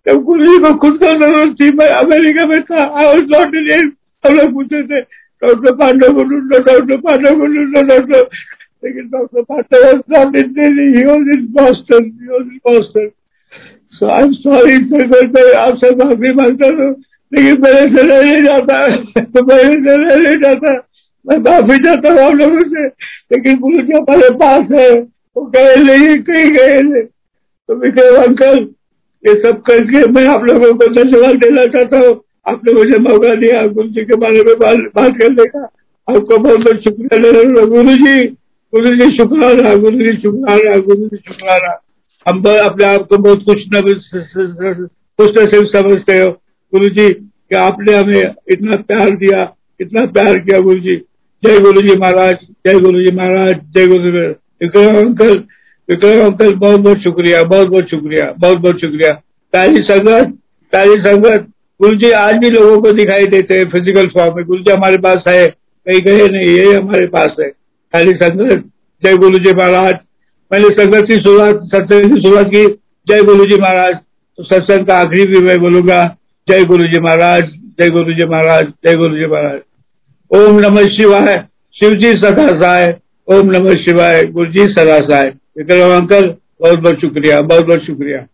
जब गुरु जी को खुद को ज़रूरत थी मैं अमेरिका में था आई वॉज़ नॉट इन हम लोग पूछते थे डॉक्टर पांडव को ढूंढो डॉक्टर पांडव को ढूंढो डॉक्टर। लेकिन doctor Pandav was not in Delhi, he was in Boston, he was in So I'm sorry sir आपसे माफ़ी माँगता हूँ लेकिन मेरे से रह नहीं जाता तो मेरे से रह नहीं जाता मैं माफ़ी चाहता हूँ आप लोगों से। लेकिन गुरु जी हमारे पास है, वो गए नहीं, कहीं गए तो विक्रम अंकल, ये सब करके मैं आप लोगों को धन्यवाद देना चाहता हूँ। आपने मुझे मौका दिया गुरु जी के बारे में बात करने का। आपको बहुत बहुत शुक्रिया। गुरु जी गुरु जी शुक्राना, गुरु जी शुक्राना, गुरु जी शुक्राना। हम अपने आप को बहुत खुश न खुश नसीब समझते हो। गुरु जी कि आपने हमें इतना प्यार दिया, इतना प्यार किया गुरु जी जय गुरु जी महाराज, जय गुरु जी महाराज, जय गुरु विक्रम अंकल विक्रम अंकल, बहुत बहुत शुक्रिया, बहुत बहुत शुक्रिया, बहुत बहुत शुक्रिया। पहली संगत पहली संगत। गुरु जी आज भी लोगों को दिखाई देते हैं फ़िज़िकल फॉर्म में। गुरु जी हमारे पास है कहीं गए नहीं ये हमारे पास है। खाली संगत, जय गुरु जी महाराज। मैंने सत्संग की शुरुआत सत्संग की शुरुआत की, जय गुरु जी महाराज। तो सत्संग का आखिरी भी मैं बोलूँगा, जय गुरु जी महाराज, जय गुरु जी महाराज, जय गुरु जी महाराज। ओम नमः शिवाय। शिव जी सदा साय। ओम नमः शिवाय। गुरु जी सदा साय। विक्रम अंकल, बहुत बहुत शुक्रिया, बहुत बहुत शुक्रिया।